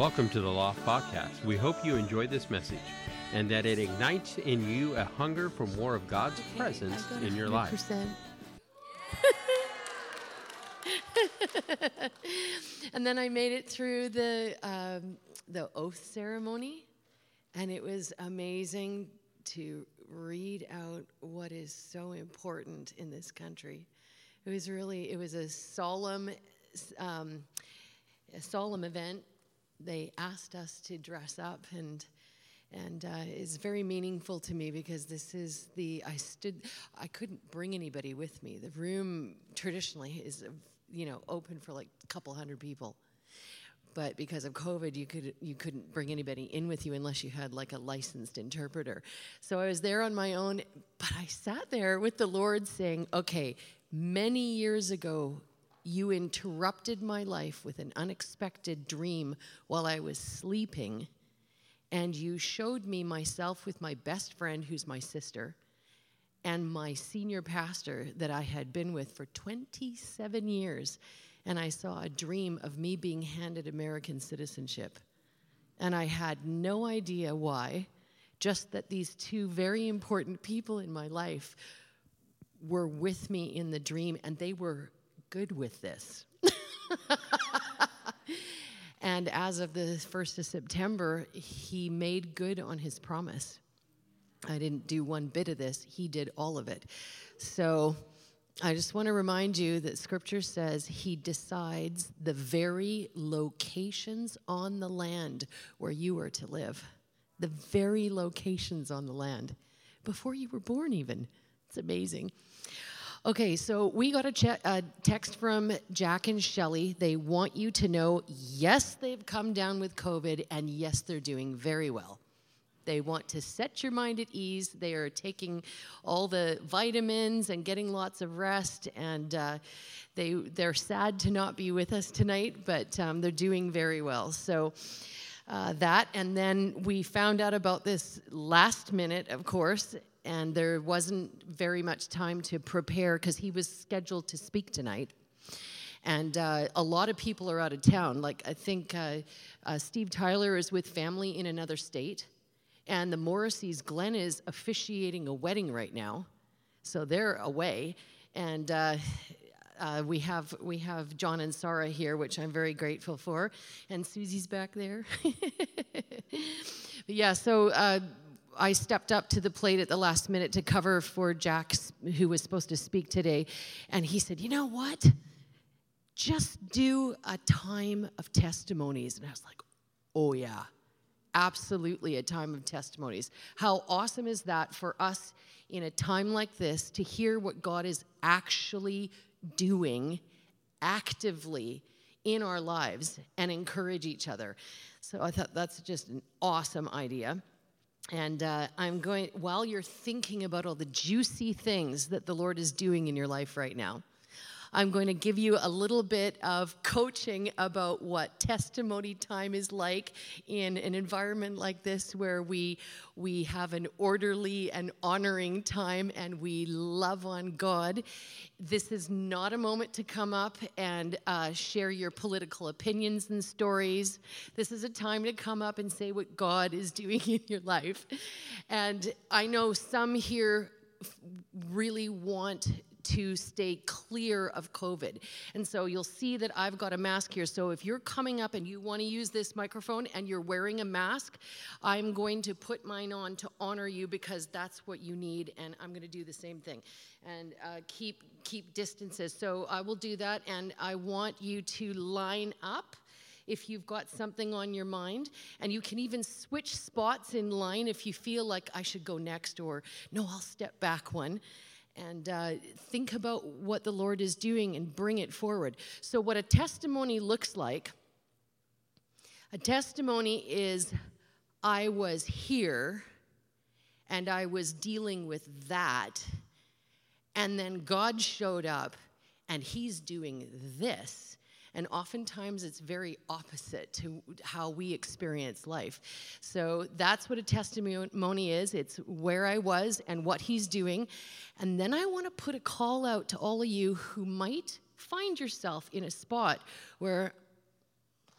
Welcome to the Loft Podcast. We hope you enjoyed this message and that it ignites in you a hunger for more of God's presence in your life. 100%. and then I made it through the um, the oath ceremony, and it was amazing to read out what is so important in this country. It was really it was a solemn um, a solemn event. They asked us to dress up and and uh, it's very meaningful to me because this is the I stood I couldn't bring anybody with me. The room traditionally is you know open for like a couple hundred people, but because of COVID, you could you couldn't bring anybody in with you unless you had like a licensed interpreter. So I was there on my own, but I sat there with the Lord saying, "Okay, many years ago." You interrupted my life with an unexpected dream while I was sleeping and you showed me myself with my best friend, who's my sister, and my senior pastor that I had been with for 27 years. And I saw a dream of me being handed American citizenship. And I had no idea why, just that these two very important people in my life were with me in the dream, and they were good with this. And as of the 1st of September, he made good on his promise. I didn't do one bit of this, he did all of it. So I just want to remind you that scripture says he decides the very locations on the land where you are to live. The very locations on the land before you were born, even. It's amazing. Okay, so we got a, che- a, text from Jack and Shelly. They want you to know yes, they've come down with COVID, and yes, they're doing very well. They want to set your mind at ease. They are taking all the vitamins and getting lots of rest, and uh, they, they're sad to not be with us tonight, but um, they're doing very well. So, uh, that, and then we found out about this last minute, of course, and there wasn't very much time to prepare because he was scheduled to speak tonight. And uh, a lot of people are out of town. Like, I think uh, uh, Steve Tyler is with family in another state, and the Morrissey's Glenn is officiating a wedding right now. So they're away. And uh, uh, we have we have John and Sarah here, which I'm very grateful for, and Susie's back there. yeah, so uh, I stepped up to the plate at the last minute to cover for Jack, who was supposed to speak today. And he said, You know what? Just do a time of testimonies. And I was like, Oh, yeah, absolutely a time of testimonies. How awesome is that for us in a time like this to hear what God is actually doing actively in our lives and encourage each other? So I thought that's just an awesome idea. And uh, I'm going, while you're thinking about all the juicy things that the Lord is doing in your life right now, I'm going to give you a little bit of coaching about what testimony time is like in an environment like this where we we have an orderly and honoring time and we love on God. This is not a moment to come up and uh, share your political opinions and stories. This is a time to come up and say what God is doing in your life. And I know some here really want to stay clear of COVID. And so you'll see that I've got a mask here. So if you're coming up and you want to use this microphone and you're wearing a mask, I'm going to put mine on to honor you because that's what you need. And I'm going to do the same thing and uh, keep keep distances. So I will do that, and I want you to line up if you've got something on your mind. And you can even switch spots in line if you feel like I should go next or no, I'll step back one and uh, think about what the Lord is doing and bring it forward. So, what a testimony looks like a testimony is I was here and I was dealing with that, and then God showed up and He's doing this and oftentimes it's very opposite to how we experience life. So that's what a testimony is it's where I was and what He's doing. And then I want to put a call out to all of you who might find yourself in a spot where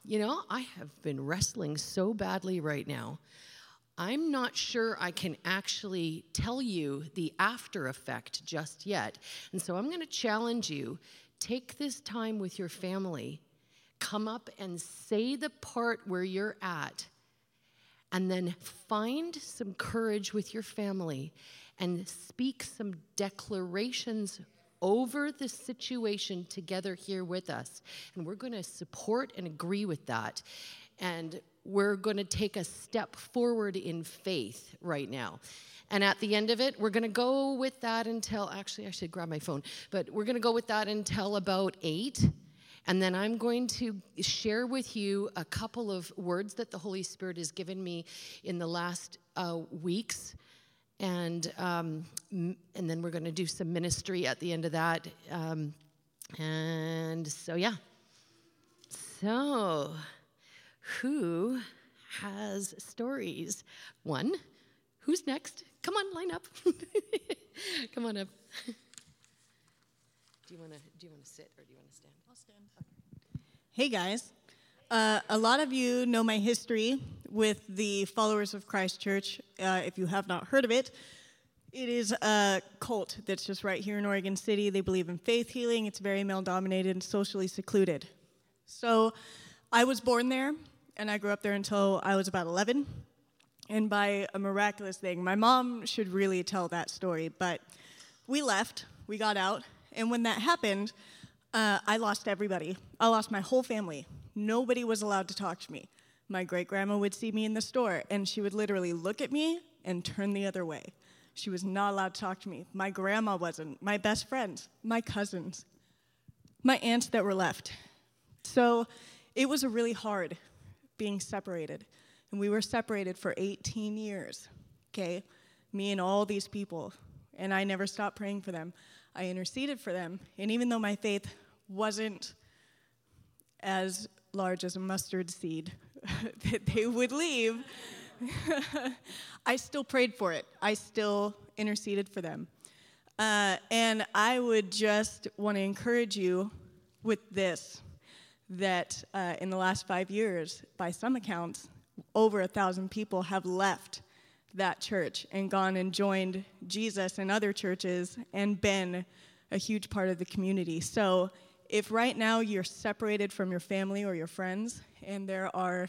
you know, I have been wrestling so badly right now. I'm not sure I can actually tell you the after effect just yet. And so I'm going to challenge you take this time with your family, come up and say the part where you're at, and then find some courage with your family and speak some declarations over the situation together here with us. And we're going to support and agree with that. And we're going to take a step forward in faith right now. And at the end of it, we're going to go with that until actually, I should grab my phone, but we're going to go with that until about eight. And then I'm going to share with you a couple of words that the Holy Spirit has given me in the last uh, weeks. And, um, and then we're going to do some ministry at the end of that. Um, and so, yeah. So, who has stories? One. Who's next? Come on, line up. Come on up. do you want to do you want to sit or do you want to stand? I'll stand. Okay. Hey guys. Uh, a lot of you know my history with the Followers of Christ Church. Uh, if you have not heard of it, it is a cult that's just right here in Oregon City. They believe in faith healing. It's very male dominated and socially secluded. So I was born there and I grew up there until I was about 11. And by a miraculous thing, my mom should really tell that story, but we left, we got out, and when that happened, uh, I lost everybody. I lost my whole family. Nobody was allowed to talk to me. My great grandma would see me in the store, and she would literally look at me and turn the other way. She was not allowed to talk to me. My grandma wasn't. My best friends, my cousins, my aunts that were left. So it was a really hard being separated. And we were separated for 18 years, okay? Me and all these people. And I never stopped praying for them. I interceded for them. And even though my faith wasn't as large as a mustard seed that they would leave, I still prayed for it. I still interceded for them. Uh, and I would just want to encourage you with this that uh, in the last five years, by some accounts, over a thousand people have left that church and gone and joined Jesus and other churches and been a huge part of the community. So, if right now you're separated from your family or your friends and there are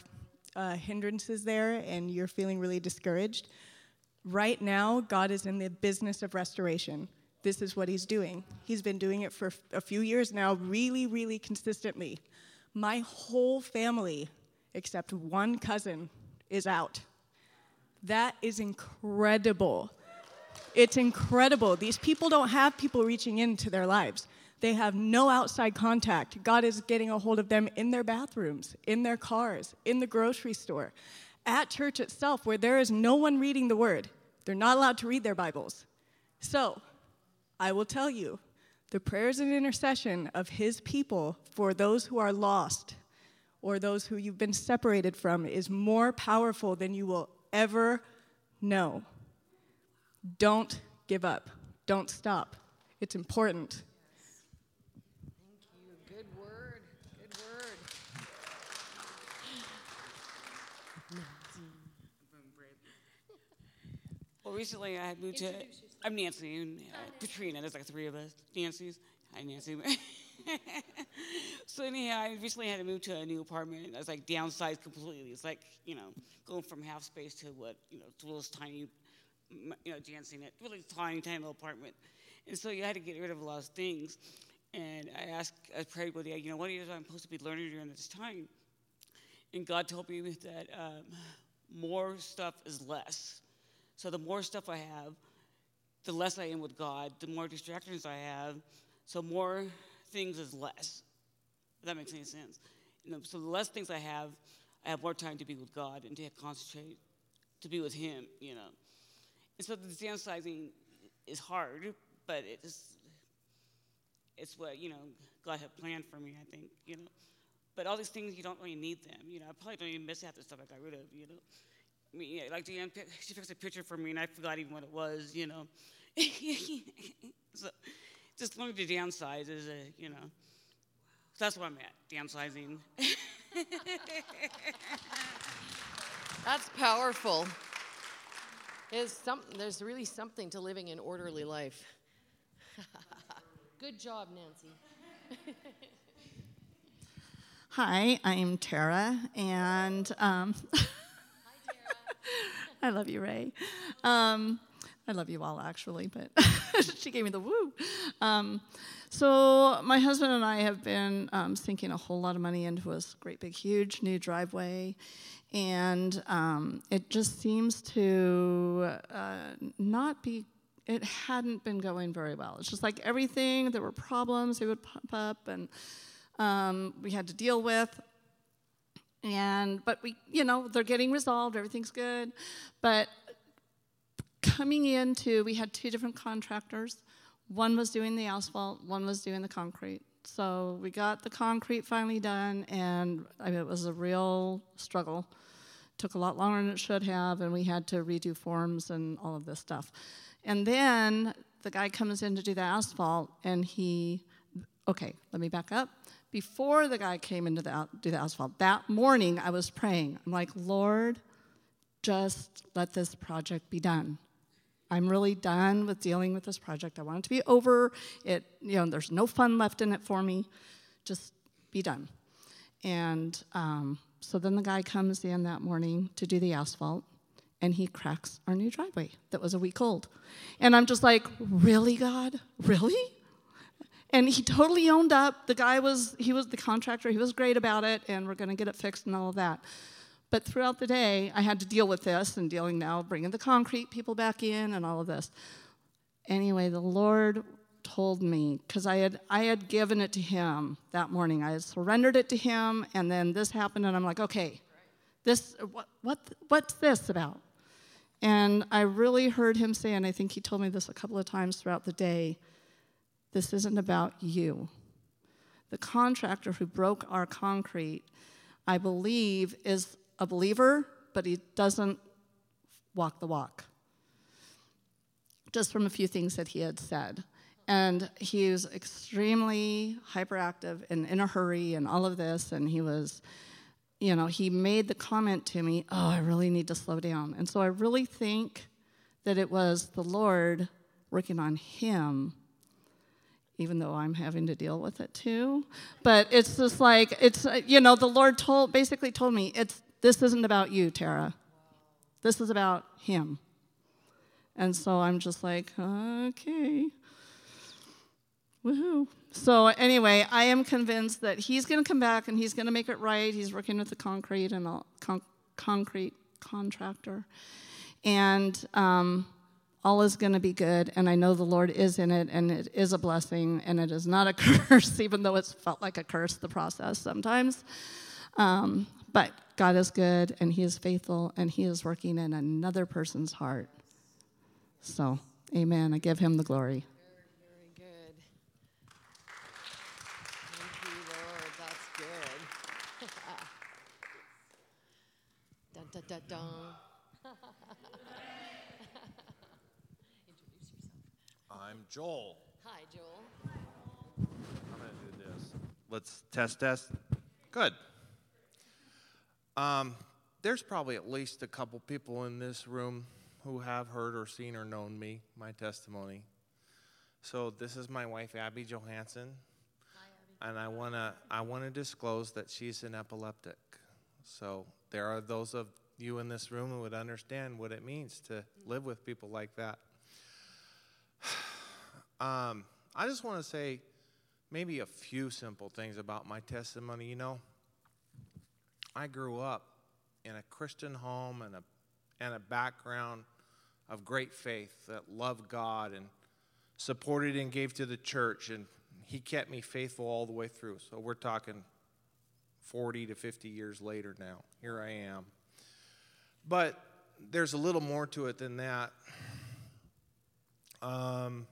uh, hindrances there and you're feeling really discouraged, right now God is in the business of restoration. This is what He's doing. He's been doing it for a few years now, really, really consistently. My whole family, except one cousin, is out. That is incredible. It's incredible. These people don't have people reaching into their lives. They have no outside contact. God is getting a hold of them in their bathrooms, in their cars, in the grocery store, at church itself, where there is no one reading the word. They're not allowed to read their Bibles. So, I will tell you the prayers and intercession of his people for those who are lost or those who you've been separated from is more powerful than you will ever know. Don't give up. Don't stop. It's important. Thank you. Good word. Good word. Well, recently I moved to I'm Nancy and uh, Katrina. There's like three of us. Nancy's. Hi, Nancy. so anyhow, I recently had to move to a new apartment. I was like downsized completely. It's like you know going from half space to what you know to this tiny, you know, dancing it really tiny, tiny little apartment. And so you had to get rid of a lot of things. And I asked, I prayed with you, you know, what is I'm supposed to be learning during this time? And God told me that um, more stuff is less. So the more stuff I have, the less I am with God, the more distractions I have, so more things is less. If that makes any sense. You know, so the less things I have, I have more time to be with God and to concentrate, to be with Him, you know. And so the downsizing is hard, but it's it's what, you know, God had planned for me, I think, you know. But all these things, you don't really need them. You know, I probably don't even miss half the stuff I got rid of, you know. I mean, yeah, like Jan, she fixed a picture for me, and I forgot even what it was, you know. so, just learning to downsize is a, you know, so that's what I'm at, downsizing. That's powerful. There's, some, there's really something to living an orderly life. Good job, Nancy. Hi, I'm Tara, and um, I love you, Ray. Um, I love you all, actually, but she gave me the woo. Um, so, my husband and I have been um, sinking a whole lot of money into this great, big, huge new driveway, and um, it just seems to uh, not be. It hadn't been going very well. It's just like everything. There were problems. They would pop up, and um, we had to deal with and but we you know they're getting resolved everything's good but coming into, we had two different contractors. One was doing the asphalt, one was doing the concrete. So we got the concrete finally done, and I mean, it was a real struggle. Took a lot longer than it should have, and we had to redo forms and all of this stuff. And then the guy comes in to do the asphalt, and he, okay, let me back up. Before the guy came in to do the asphalt, that morning I was praying. I'm like, Lord, just let this project be done. I'm really done with dealing with this project. I want it to be over. It, you know, there's no fun left in it for me. Just be done. And um, so then the guy comes in that morning to do the asphalt, and he cracks our new driveway that was a week old. And I'm just like, really, God? Really? And he totally owned up. The guy was, he was the contractor. He was great about it, and we're going to get it fixed and all of that. But throughout the day, I had to deal with this and dealing now, bringing the concrete people back in and all of this. Anyway, the Lord told me because I had I had given it to Him that morning. I had surrendered it to Him, and then this happened, and I'm like, okay, this what what what's this about? And I really heard Him say, and I think He told me this a couple of times throughout the day. This isn't about you. The contractor who broke our concrete, I believe, is a believer, but he doesn't walk the walk. Just from a few things that he had said. And he was extremely hyperactive and in a hurry and all of this. And he was, you know, he made the comment to me, Oh, I really need to slow down. And so I really think that it was the Lord working on him even though I'm having to deal with it too. But it's just like it's you know the Lord told basically told me it's this isn't about you, Tara. This is about him. And so I'm just like, okay. Woohoo. So, anyway, I am convinced that he's going to come back and he's going to make it right. He's working with the concrete and a con- concrete contractor. And um, all is going to be good. And I know the Lord is in it and it is a blessing and it is not a curse, even though it's felt like a curse, the process sometimes. Um, but God is good and He is faithful and He is working in another person's heart. So, amen. I give Him the glory. Very, good. Thank you, Lord. That's good. Introduce yourself. I'm Joel. Hi, Joel. I'm going to do this. Let's test, test. Good. Um, there's probably at least a couple people in this room who have heard or seen or known me, my testimony. So this is my wife, Abby Johansson. Hi, Abby. And I want to I want to disclose that she's an epileptic. So there are those of you in this room who would understand what it means to live with people like that. Um, I just want to say maybe a few simple things about my testimony. You know, I grew up in a Christian home and a, and a background of great faith that loved God and supported and gave to the church. And He kept me faithful all the way through. So we're talking 40 to 50 years later now. Here I am. But there's a little more to it than that. Um,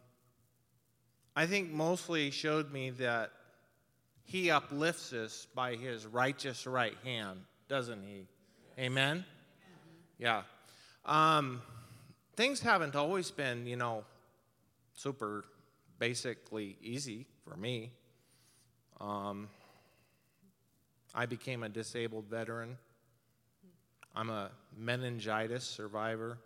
I think mostly showed me that he uplifts us by his righteous right hand, doesn't he? Amen? Yeah. Um, things haven't always been, you know, super basically easy for me. Um, I became a disabled veteran. I'm a meningitis survivor.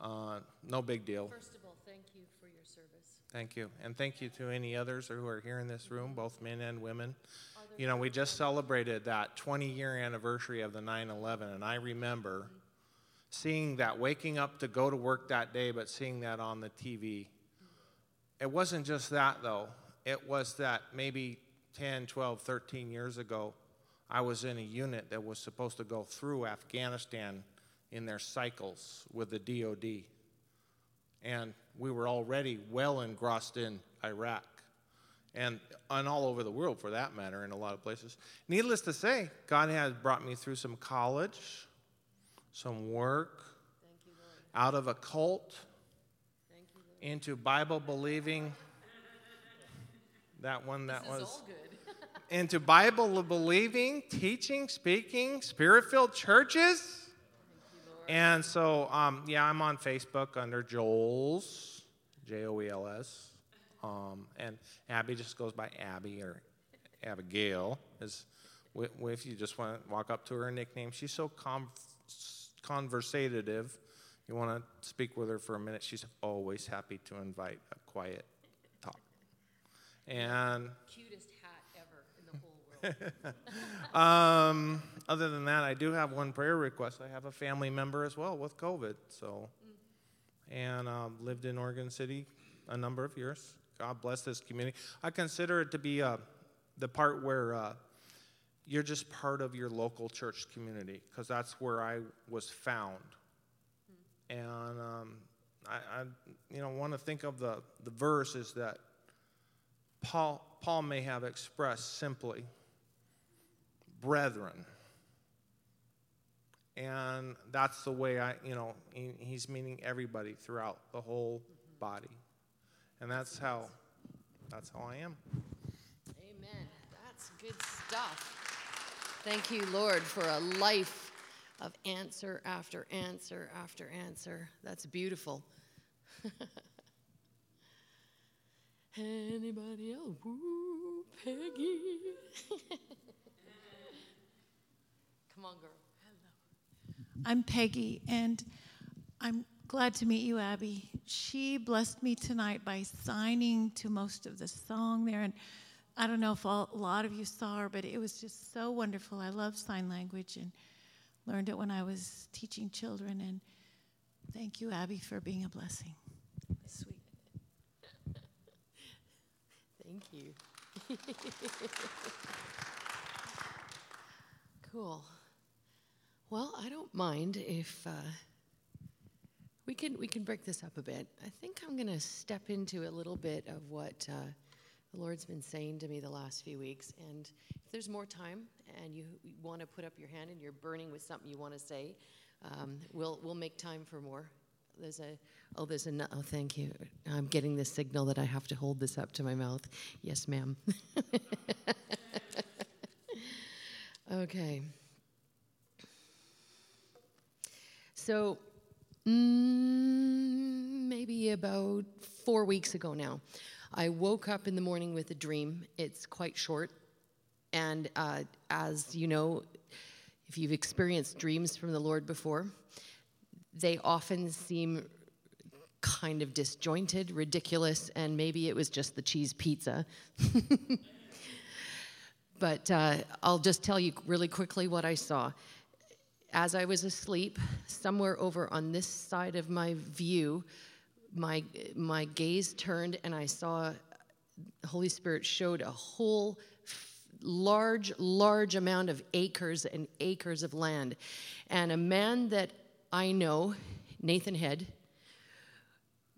Uh, no big deal. First of all, thank you for your service. Thank you. And thank you to any others who are here in this room, both men and women. You know, we just celebrated that 20 year anniversary of the 9 11, and I remember seeing that, waking up to go to work that day, but seeing that on the TV. It wasn't just that, though. It was that maybe 10, 12, 13 years ago, I was in a unit that was supposed to go through Afghanistan in their cycles with the DoD. And we were already well engrossed in Iraq and, and all over the world for that matter, in a lot of places. Needless to say, God has brought me through some college, some work, out of a cult, into Bible believing. That one that was into Bible believing, teaching, speaking, spirit filled churches. And so, um, yeah, I'm on Facebook under Joel's, J O E L S. Um, and Abby just goes by Abby or Abigail. Is if you just want to walk up to her nickname, she's so com- conversative. You want to speak with her for a minute, she's always happy to invite a quiet talk. And Cutest hat ever in the whole world. um, other than that, I do have one prayer request. I have a family member as well with COVID, so, and um, lived in Oregon City a number of years. God bless this community. I consider it to be uh, the part where uh, you're just part of your local church community, because that's where I was found. And um, I, I, you know, want to think of the, the verse is that Paul, Paul may have expressed simply, brethren. And that's the way I, you know, he's meaning everybody throughout the whole body. And that's how, that's how I am. Amen. That's good stuff. Thank you, Lord, for a life of answer after answer after answer. That's beautiful. Anybody else? Woo, Peggy. Come on, girl. I'm Peggy, and I'm glad to meet you, Abby. She blessed me tonight by signing to most of the song there, and I don't know if all, a lot of you saw her, but it was just so wonderful. I love sign language and learned it when I was teaching children. And thank you, Abby, for being a blessing. Sweet. Thank you. cool. Well, I don't mind if uh, we can we can break this up a bit. I think I'm going to step into a little bit of what uh, the Lord's been saying to me the last few weeks. And if there's more time and you want to put up your hand and you're burning with something you want to say, um, we'll we'll make time for more. There's a oh there's a oh thank you. I'm getting the signal that I have to hold this up to my mouth. Yes, ma'am. okay. So, mm, maybe about four weeks ago now, I woke up in the morning with a dream. It's quite short. And uh, as you know, if you've experienced dreams from the Lord before, they often seem kind of disjointed, ridiculous, and maybe it was just the cheese pizza. but uh, I'll just tell you really quickly what I saw as I was asleep, somewhere over on this side of my view, my, my gaze turned and I saw Holy Spirit showed a whole large, large amount of acres and acres of land. And a man that I know, Nathan Head,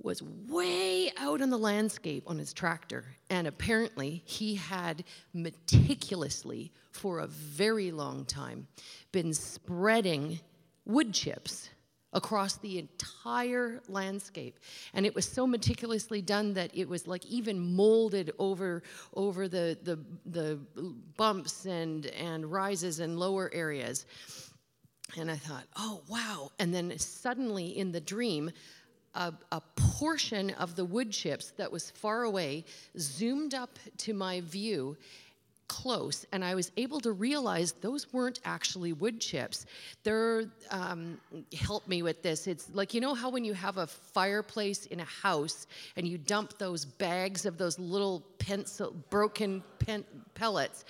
was way out on the landscape on his tractor. And apparently, he had meticulously, for a very long time, been spreading wood chips across the entire landscape and it was so meticulously done that it was like even molded over over the the, the bumps and and rises and lower areas and i thought oh wow and then suddenly in the dream a, a, portion of the wood chips that was far away zoomed up to my view, close and I was able to realize those weren't actually wood chips. They're, um, help me with this. It's like, you know how when you have a fireplace in a house and you dump those bags of those little pencil, broken pen, pellets?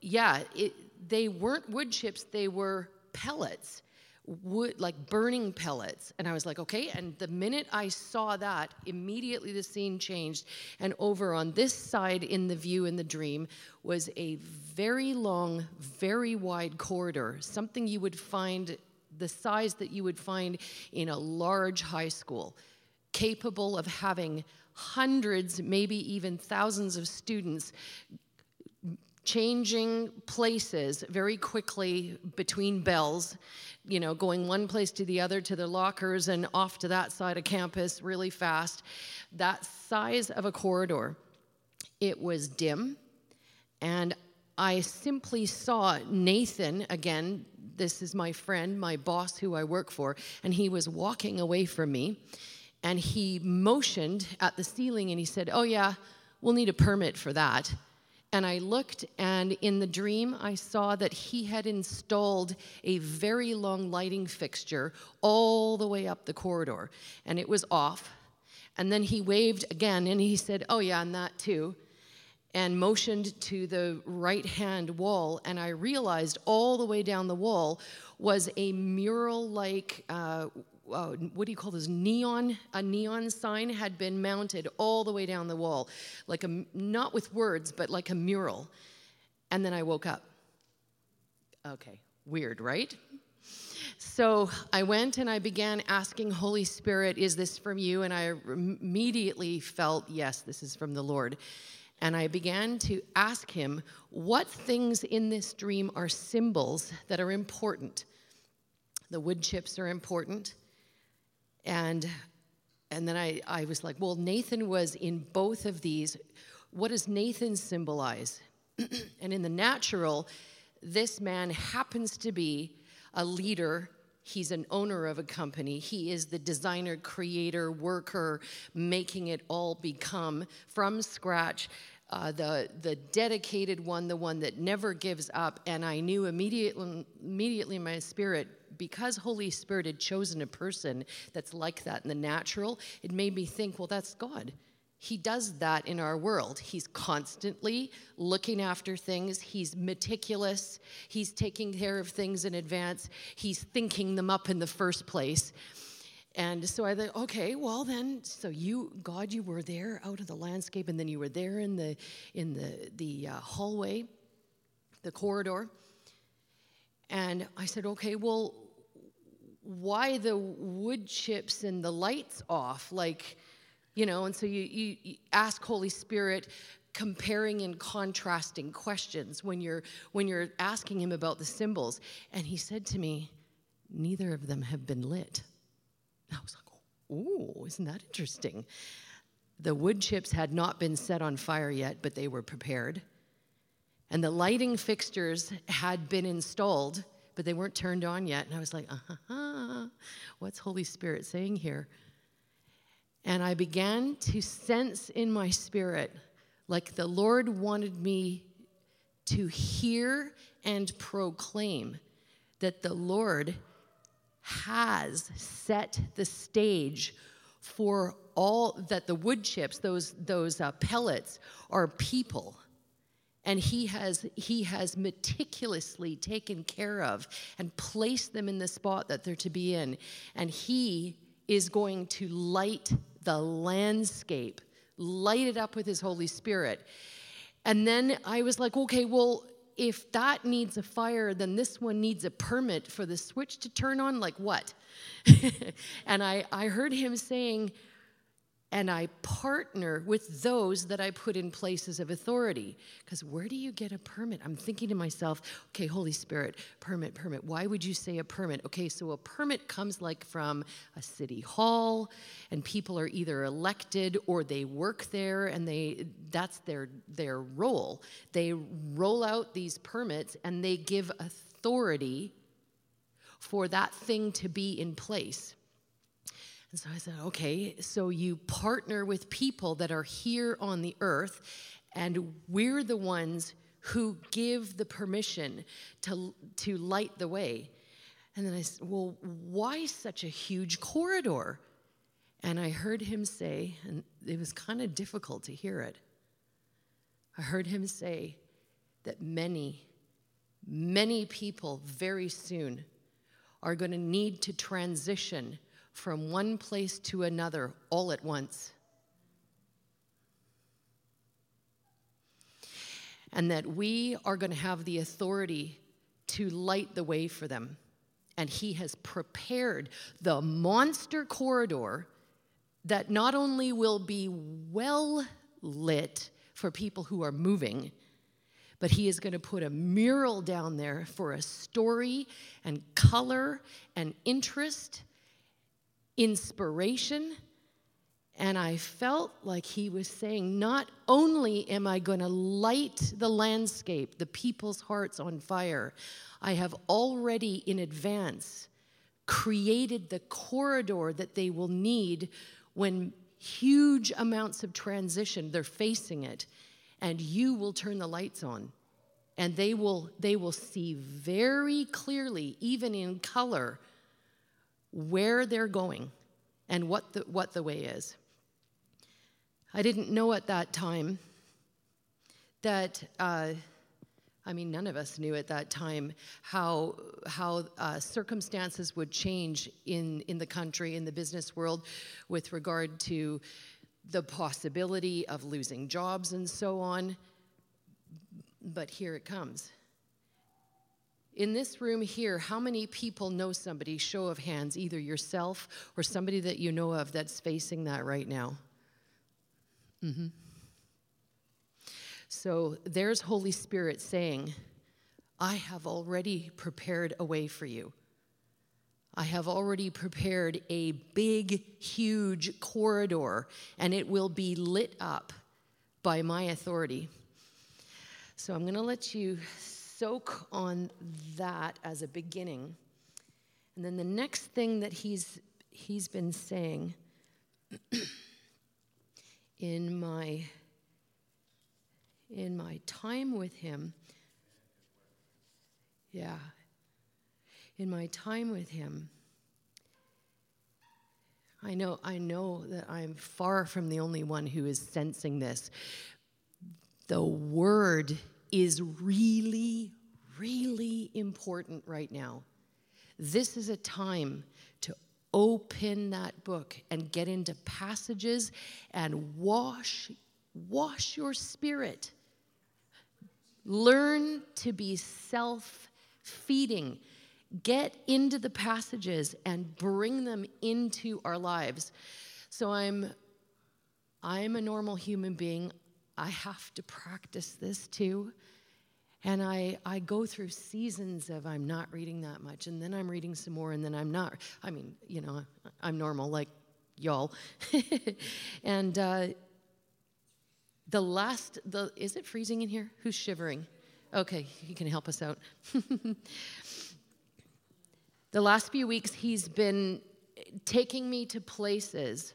Yeah, it, they weren't wood chips, they were pellets wood like burning pellets. And i was like okay and the minute i saw that immediately the scene changed. And over on this side in the view in the dream was a very long very wide corridor something you would find the size that you would find in a large high school capable of having hundreds maybe even thousands of students changing places very quickly between bells, you know, going one place to the other to the lockers and off to that side of campus really fast. That size of a corridor, it was dim. And I simply saw Nathan again. This is my friend, my boss who I work for, and he was walking away from me. And he motioned at the ceiling and he said, Oh, yeah, we'll need a permit for that. And I looked, and in the dream, I saw that he had installed a very long lighting fixture all the way up the corridor, and it was off. And then he waved again, and he said, Oh, yeah, and that too, and motioned to the right hand wall. And I realized all the way down the wall was a mural like uh, uh, what do you call this neon a neon sign had been mounted all the way down the wall like a not with words but like a mural. And then i woke up. Okay weird right? So i went and i began asking holy spirit is this from you? And i immediately felt yes this is from the lord. And I began to ask him what things in this dream are symbols that are important. The wood chips are important and and then I, I was like, well, Nathan was in both of these. What does Nathan symbolize? and in the natural, this man happens to be a leader. He's an owner of a company. He is the designer, creator, worker, making it all become from scratch. Uh, the the dedicated one, the one that never gives up. And I knew immediately, immediately my spirit, because Holy Spirit had chosen a person that's like that in the natural, it made me think, well, that's God. He does that in our world. He's constantly looking after things. He's meticulous. He's taking care of things in advance. He's thinking them up in the first place. And so I thought, okay, well then, so you, God, you were there out of the landscape, and then you were there in the in the the uh, hallway, the corridor. And I said, okay, well, why the wood chips and the lights off like you know and so you, you, you, ask holy spirit comparing and contrasting questions when you're when you're asking him about the symbols. And he said to me neither of them have been lit. I was like oh isn't that interesting? The wood chips had not been set on fire yet but they were prepared. And the lighting fixtures had been installed but they weren't turned on yet. And I was like, uh-huh, what's Holy Spirit saying here? And I began to sense in my spirit like the Lord wanted me to hear and proclaim that the Lord has set the stage for all that the wood chips, those, those uh, pellets, are people and he has he has meticulously taken care of and placed them in the spot that they're to be in. And he is going to light the landscape light it up with his holy spirit. And then i was like okay well if that needs a fire then this one needs a permit for the switch to turn on like what? And i i heard him saying and I partner with those that I put in places of authority. Because where do you get a permit? I'm thinking to myself, okay, Holy Spirit, permit, permit. Why would you say a permit? Okay, so a permit comes like from a city hall, and people are either elected or they work there, and they that's their their role. They roll out these permits and they give authority for that thing to be in place. And so I said, okay, so you partner with people that are here on the earth, and we're the ones who give the permission to, to light the way. And then I said, Well, why such a huge corridor? And I heard him say, and it was kind of difficult to hear it. I heard him say that many, many people very soon are going to need to transition from one place to another all at once. And that we are going to have the authority to light the way for them. And he has prepared the monster corridor that not only will be well lit for people who are moving, but he is going to put a mural down there for a story and color and interest, inspiration. And I felt like he was saying, Not only am I going to light the landscape, the people's hearts on fire, I have already in advance created the corridor that they will need when huge amounts of transition, they're facing it, and you will turn the lights on. And they will, they will see very clearly, even in color, where they're going and what the, what the way is. I didn't know at that time that uh, I mean, none of us knew at that time how, how uh, circumstances would change in, in the country, in the business world, with regard to the possibility of losing jobs and so on. But here it comes. In this room here, how many people know somebody, show of hands, either yourself or somebody that you know of that's facing that right now? Mm-hmm. So there's Holy Spirit saying, I have already prepared a way for you. I have already prepared a big, huge corridor, and it will be lit up by my authority. So I'm going to let you soak on that as a beginning. And then the next thing that he's, he's been saying in my in my time with Him, yeah, in my time with Him, I know, I know that I'm far from the only one who is sensing this. The word is really, really important right now. This is a time to open that book and get into passages and wash wash your spirit Learn to be self feeding. Get into the passages and bring them into our lives. So I'm I'm a normal human being. I have to practice this too. And I, I go through seasons of I'm not reading that much, and then I'm reading some more, and then I'm not. I mean, you know, I'm normal like y'all. and uh, the last, the, is it freezing in here? Who's shivering? Okay, he can help us out. the last few weeks, he's been taking me to places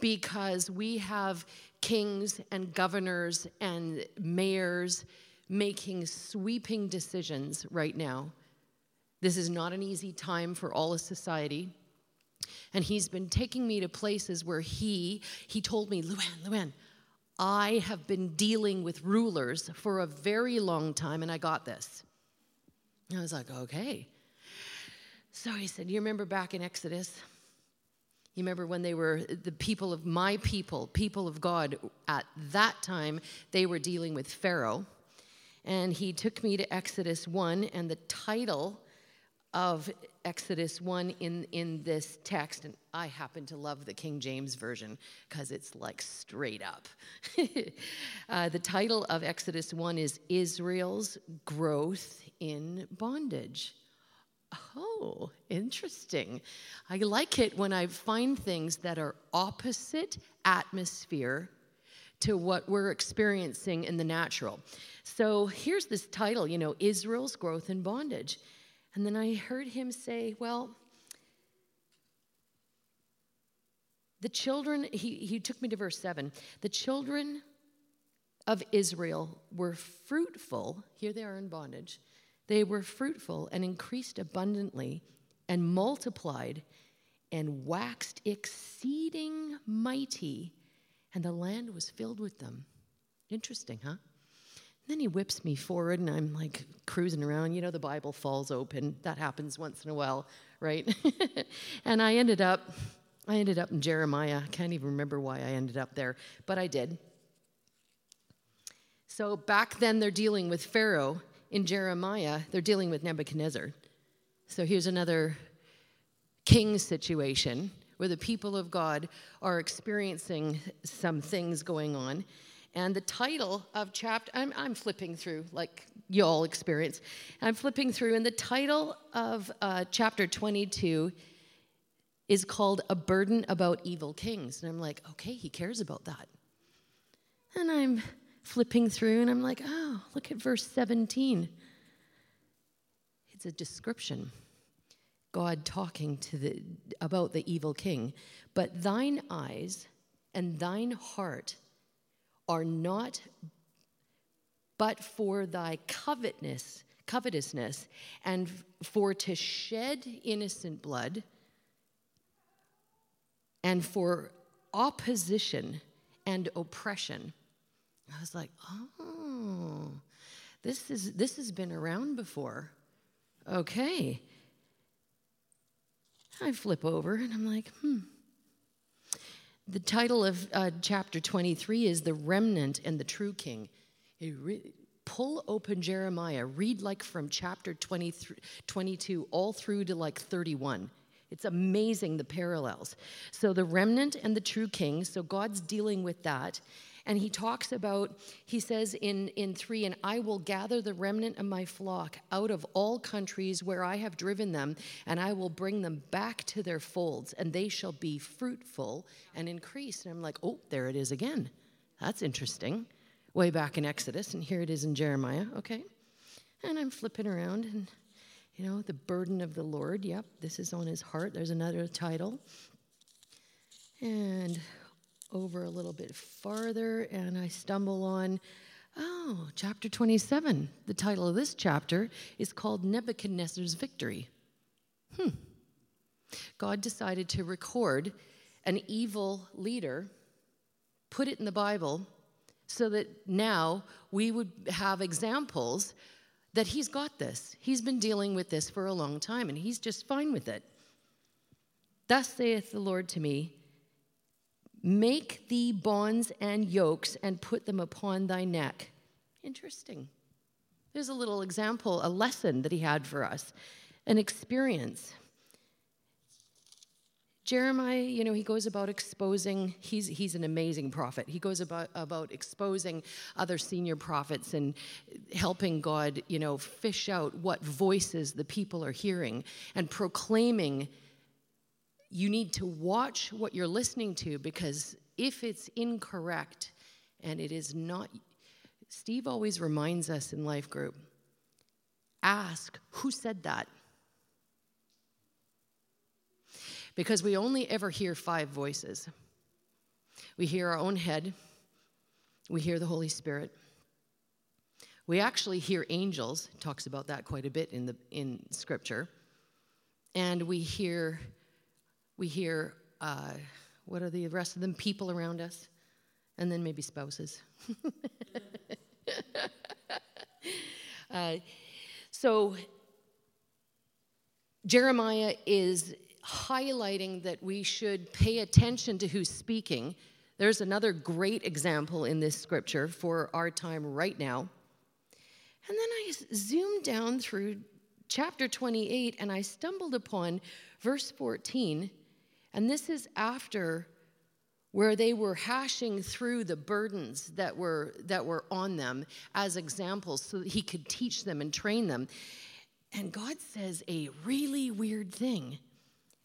because we have kings and governors and mayors making sweeping decisions right now. This is not an easy time for all of society. And he's been taking me to places where he, he told me, Luann, Luann, I have been dealing with rulers for a very long time, and I got this. I was like, okay. So he said, You remember back in Exodus? You remember when they were the people of my people, people of God, at that time, they were dealing with Pharaoh. And he took me to Exodus 1, and the title of Exodus 1 in, in this text, and I happen to love the King James Version because it's like straight up. uh, the title of Exodus 1 is Israel's Growth in Bondage. Oh, interesting. I like it when I find things that are opposite atmosphere to what we're experiencing in the natural. So here's this title, you know, Israel's Growth in Bondage. And then I heard him say, Well, the children, he, he took me to verse 7. The children of Israel were fruitful. Here they are in bondage. They were fruitful and increased abundantly and multiplied and waxed exceeding mighty, and the land was filled with them. Interesting, huh? Then he whips me forward, and I'm like cruising around. You know, the Bible falls open. That happens once in a while, right? and I ended up, I ended up in Jeremiah. I can't even remember why I ended up there, but I did. So back then, they're dealing with Pharaoh. In Jeremiah, they're dealing with Nebuchadnezzar. So here's another king situation where the people of God are experiencing some things going on. And the title of chapter, I'm, I'm flipping through like you all experience. I'm flipping through, and the title of uh, chapter 22 is called A Burden About Evil Kings. And I'm like, okay, he cares about that. And I'm flipping through, and I'm like, oh, look at verse 17. It's a description. God talking to the, about the evil king. But thine eyes and thine heart are not but for thy covetousness, covetousness, and for to shed innocent blood, and for opposition and oppression. I was like, oh, this is this has been around before. Okay. I flip over and I'm like, hmm. The title of uh, chapter 23 is The Remnant and the True King. Re- pull open Jeremiah, read like from chapter 22 all through to like 31. It's amazing the parallels. So, the remnant and the true king, so God's dealing with that. And he talks about, he says in, in three, and I will gather the remnant of my flock out of all countries where I have driven them, and I will bring them back to their folds, and they shall be fruitful and increase. And I'm like, oh, there it is again. That's interesting. Way back in Exodus, and here it is in Jeremiah. Okay. And I'm flipping around, and you know, the burden of the Lord. Yep, this is on his heart. There's another title. And over a little bit farther and I stumble on, oh, chapter 27. The title of this chapter is called Nebuchadnezzar's Victory. Hmm. God decided to record an evil leader, put it in the Bible, so that now we would have examples that he's got this. He's been dealing with this for a long time and he's just fine with it. Thus saith the Lord to me Make thee bonds and yokes and put them upon thy neck. Interesting. There's a little example, a lesson that he had for us, an experience. Jeremiah, you know, he goes about exposing, he's, he's an amazing prophet. He goes about, about exposing other senior prophets and helping God, you know, fish out what voices the people are hearing and proclaiming you need to watch what you're listening to because if it's incorrect and it is not, Steve always reminds us in life group ask who said that? Because we only ever hear five voices. We hear our own head, we hear the Holy Spirit. We actually hear angels, talks about that quite a bit in the in scripture. And we hear we hear, uh, what are the rest of them? People around us, and then maybe spouses. uh, so, Jeremiah is highlighting that we should pay attention to who's speaking. There's another great example in this scripture for our time right now. And then I zoomed down through chapter 28 and I stumbled upon verse 14 and this is after where they were hashing through the burdens that were that were on them as examples so that he could teach them and train them. And God says a really weird thing.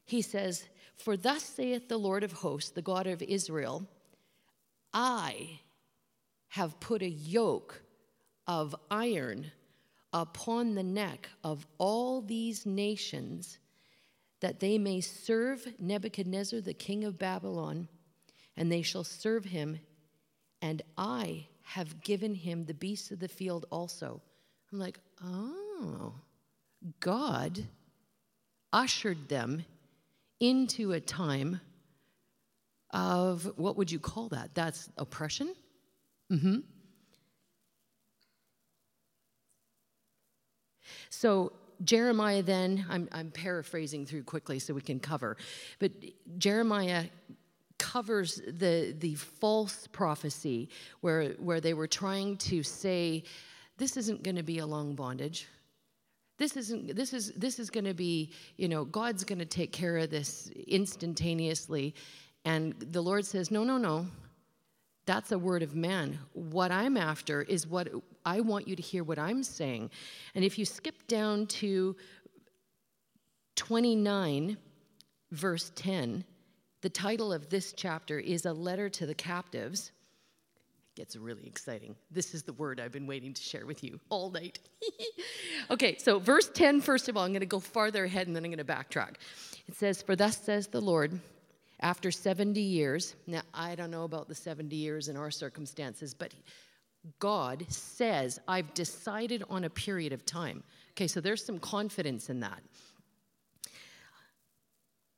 He says, "For thus saith the Lord of hosts, the God of Israel, I have put a yoke of iron upon the neck of all these nations that they may serve Nebuchadnezzar, the king of Babylon, and they shall serve him. And I have given him the beasts of the field also. I'm like, oh, God ushered them into a time of what would you call that? That's oppression? Mm-hmm. So Jeremiah then, I'm, I'm paraphrasing through quickly so we can cover, but Jeremiah covers the, the false prophecy where, where they were trying to say, this isn't going to be a long bondage. This isn't this is this is going to be, you know, God's going to take care of this instantaneously. And the Lord says, "No, no, no. That's a word of man. What I'm after is what I want you to hear what I'm saying. And if you skip down to 29, verse 10, the title of this chapter is A Letter to the Captives. It gets really exciting. This is the word I've been waiting to share with you all night. okay, so verse 10, first of all, I'm going to go farther ahead and then I'm going to backtrack. It says, For thus says the Lord, after 70 years, now I don't know about the 70 years in our circumstances, but God says, I've decided on a period of time. Okay, so there's some confidence in that.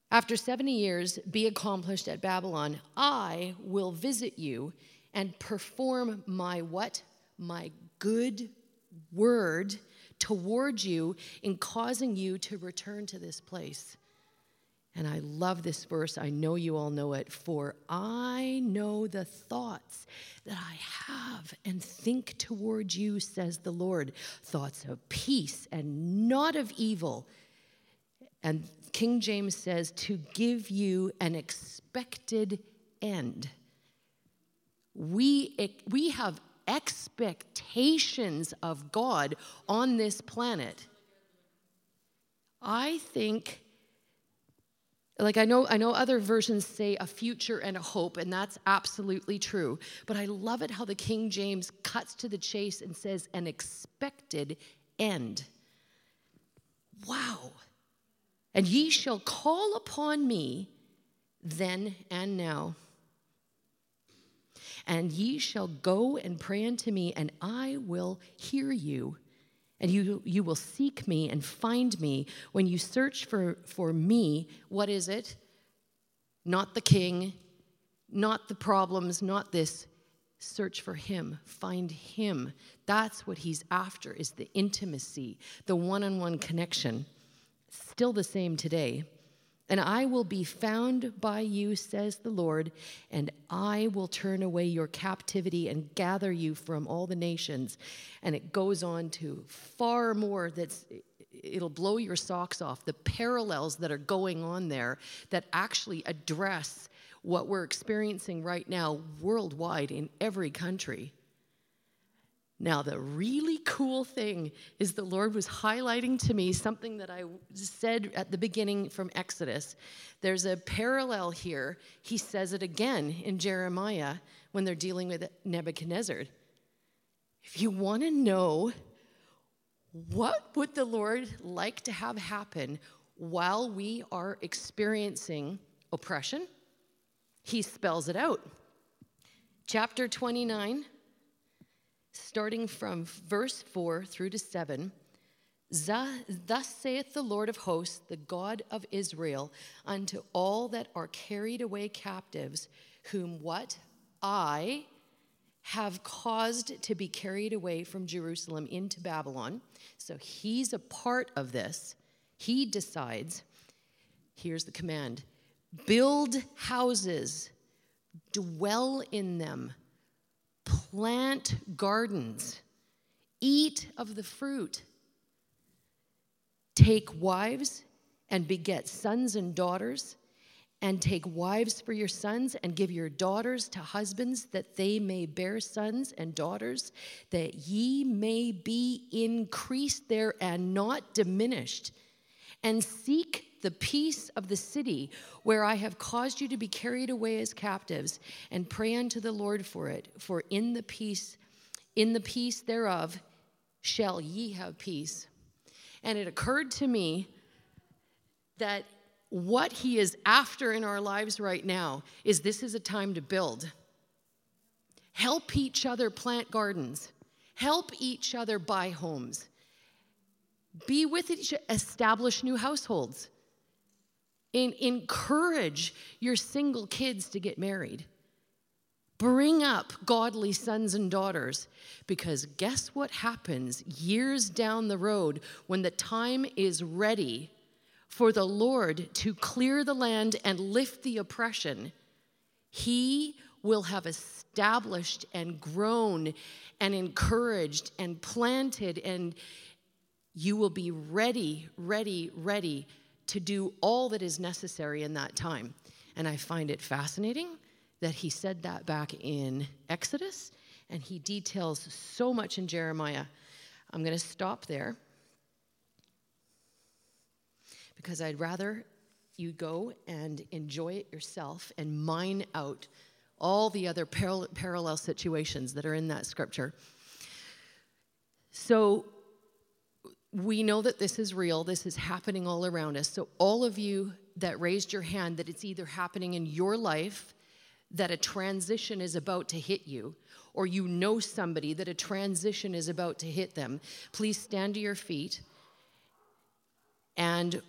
After 70 years be accomplished at Babylon, I will visit you and perform my what? My good word toward you in causing you to return to this place. And I love this verse. I know you all know it. For I know the thoughts that I have and think toward you, says the Lord thoughts of peace and not of evil. And King James says, to give you an expected end. We, we have expectations of God on this planet. I think like I know I know other versions say a future and a hope and that's absolutely true. But I love it how the King James cuts to the chase and says an expected end. Wow. And ye shall call upon me then and now. And ye shall go and pray unto me, and I will hear you. And you, you will seek me and find me when you search for, for me. What is it? Not the king, not the problems, not this. Search for him, find him. That's what he's after is the intimacy, the one-on-one connection. Still the same today. And I will be found by you, says the Lord, and I will turn away your captivity and gather you from all the nations. And it goes on to far more that's it'll blow your socks off the parallels that are going on there that actually address what we're experiencing right now worldwide in every country. Now, the really cool thing is the Lord was highlighting to me something that I said at the beginning from Exodus. There's a parallel here. He says it again in Jeremiah when they're dealing with Nebuchadnezzar. If you want to know what would the Lord like to have happen while we are experiencing oppression, he spells it out. Chapter 29 starting from verse 4 through to 7. Thus saith the Lord of hosts, the God of Israel, unto all that are carried away captives, whom what? I have caused to be carried away from Jerusalem into Babylon. So he's a part of this. He decides, here's the command build houses, dwell in them plant gardens, eat of the fruit, take wives and beget sons and daughters, and take wives for your sons, and give your daughters to husbands, that they may bear sons and daughters, that ye may be increased there and not diminished, and seek the peace of the city where I have caused you to be carried away as captives, and pray unto the Lord for it. For in the peace, in the peace thereof, shall ye have peace. And it occurred to me that what he is after in our lives right now is this is a time to build. Help each other plant gardens. Help each other buy homes. Be with each establish new households. In, encourage your single kids to get married. Bring up godly sons and daughters because guess what happens years down the road when the time is ready for the Lord to clear the land and lift the oppression? He will have established and grown and encouraged and planted, and you will be ready, ready, ready to do all that is necessary in that time. And I find it fascinating that he said that back in Exodus, and he details so much in Jeremiah. I'm going to stop there because I'd rather you go and enjoy it yourself and mine out all the other parallel situations that are in that scripture. So, we know that this is real, this is happening all around us. So, all of you that raised your hand, that it's either happening in your life, that a transition is about to hit you, or you know somebody that a transition is about to hit them, please stand to your feet. And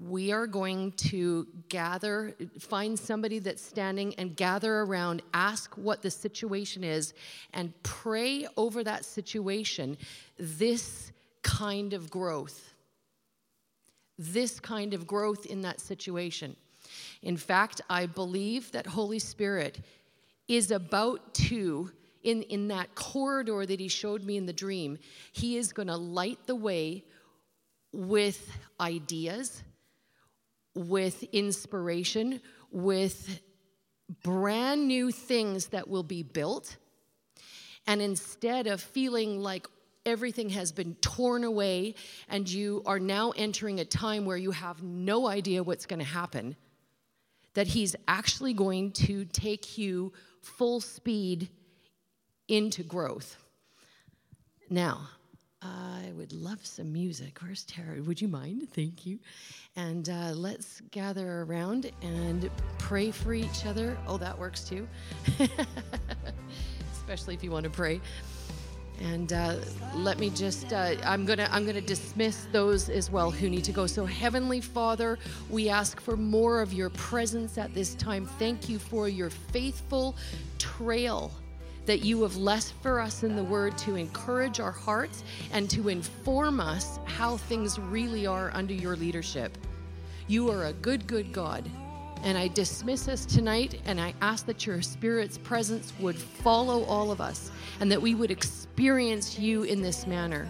we are going to gather, find somebody that's standing and gather around, ask what the situation is, and pray over that situation. This kind of growth. This kind of growth in that situation. In fact, I believe that Holy Spirit is about to, in, in that corridor that He showed me in the dream, He is going to light the way with ideas, with inspiration, with brand new things that will be built. And instead of feeling like everything has been torn away and you are now entering a time where you have no idea what's going to happen, that He's actually going to take you full speed into growth. Now, I would love some music. Where's Tara? Would you mind? Thank you. And uh, let's gather around and pray for each other. Oh, that works too. Especially if you want to pray. And uh, let me just, uh, I'm going to I'm gonna dismiss those as well who need to go. So, Heavenly Father, we ask for more of your presence at this time. Thank you for your faithful trail that you have left for us in the Word to encourage our hearts and to inform us how things really are under your leadership. You are a good, good God. And I dismiss us tonight and I ask that your Spirit's presence would follow all of us and that we would experience you in this manner.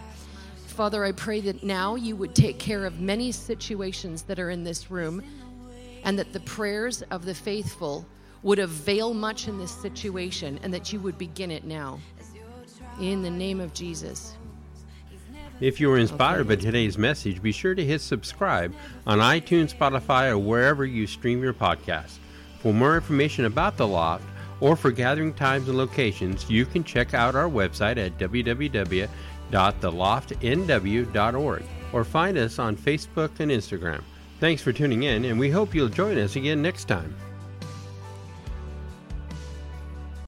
Father, I pray that now you would take care of many situations that are in this room and that the prayers of the faithful would avail much in this situation and that you would begin it now. In the name of Jesus. If you were inspired by today's message, be sure to hit subscribe on iTunes, Spotify, or wherever you stream your podcasts. For more information about The Loft or for gathering times and locations, you can check out our website at www.theloftnw.org or find us on Facebook and Instagram. Thanks for tuning in, and we hope you'll join us again next time.